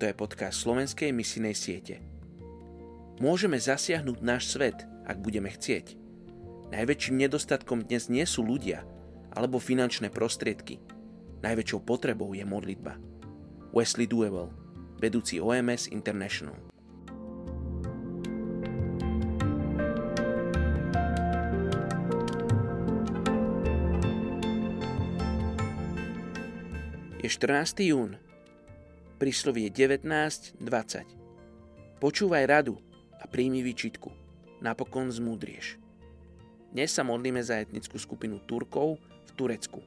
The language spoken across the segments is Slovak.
Toto je podcast slovenskej misijnej siete. Môžeme zasiahnuť náš svet, ak budeme chcieť. Najväčším nedostatkom dnes nie sú ľudia alebo finančné prostriedky. Najväčšou potrebou je modlitba. Wesley Duewell, vedúci OMS International. Je 14. jún Príslovie 19.20 Počúvaj radu a príjmi výčitku. Napokon zmúdrieš. Dnes sa modlíme za etnickú skupinu Turkov v Turecku.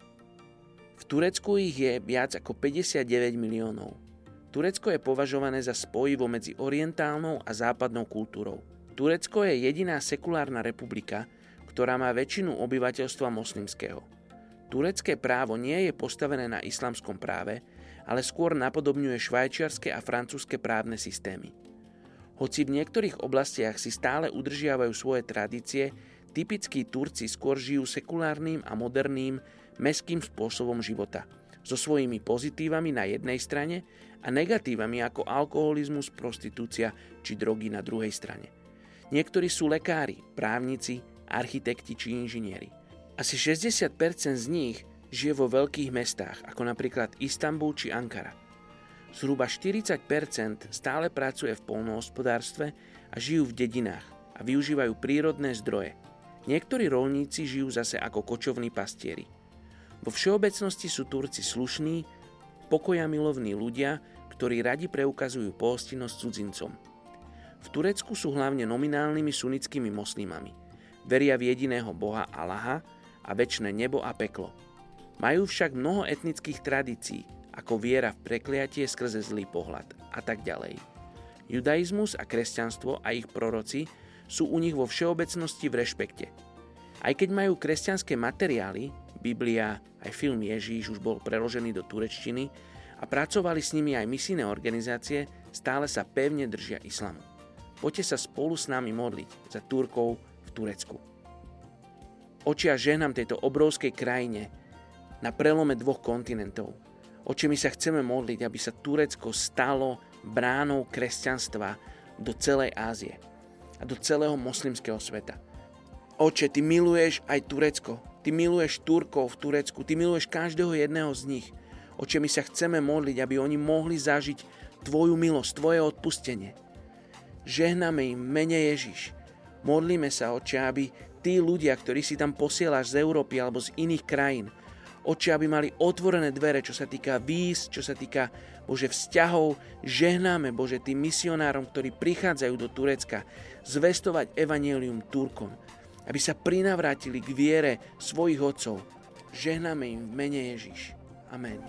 V Turecku ich je viac ako 59 miliónov. Turecko je považované za spojivo medzi orientálnou a západnou kultúrou. Turecko je jediná sekulárna republika, ktorá má väčšinu obyvateľstva moslimského. Turecké právo nie je postavené na islamskom práve, ale skôr napodobňuje švajčiarske a francúzske právne systémy. Hoci v niektorých oblastiach si stále udržiavajú svoje tradície, typickí Turci skôr žijú sekulárnym a moderným, meským spôsobom života, so svojimi pozitívami na jednej strane a negatívami ako alkoholizmus, prostitúcia či drogy na druhej strane. Niektorí sú lekári, právnici, architekti či inžinieri. Asi 60% z nich žije vo veľkých mestách, ako napríklad Istanbul či Ankara. Zhruba 40% stále pracuje v polnohospodárstve a žijú v dedinách a využívajú prírodné zdroje. Niektorí rolníci žijú zase ako kočovní pastieri. Vo všeobecnosti sú Turci slušní, pokoja milovní ľudia, ktorí radi preukazujú pohostinnosť cudzincom. V Turecku sú hlavne nominálnymi sunnickými moslimami. Veria v jediného boha Allaha a väčšie nebo a peklo – majú však mnoho etnických tradícií, ako viera v prekliatie skrze zlý pohľad a tak ďalej. Judaizmus a kresťanstvo a ich proroci sú u nich vo všeobecnosti v rešpekte. Aj keď majú kresťanské materiály, Biblia, aj film Ježíš už bol preložený do turečtiny a pracovali s nimi aj misijné organizácie, stále sa pevne držia islamu. Poďte sa spolu s nami modliť za Turkov v Turecku. Očia ženám tejto obrovskej krajine, na prelome dvoch kontinentov. Oče, my sa chceme modliť, aby sa Turecko stalo bránou kresťanstva do celej Ázie a do celého moslimského sveta. Oče, ty miluješ aj Turecko, ty miluješ Turkov v Turecku, ty miluješ každého jedného z nich. Oče, my sa chceme modliť, aby oni mohli zažiť Tvoju milosť, Tvoje odpustenie. Žehname im mene Ježiš. Modlíme sa, Oče, aby tí ľudia, ktorí si tam posielaš z Európy alebo z iných krajín, oči, aby mali otvorené dvere, čo sa týka víz, čo sa týka Bože vzťahov. Žehnáme Bože tým misionárom, ktorí prichádzajú do Turecka zvestovať evanielium Turkom, aby sa prinavrátili k viere svojich otcov. Žehnáme im v mene Ježiš. Amen.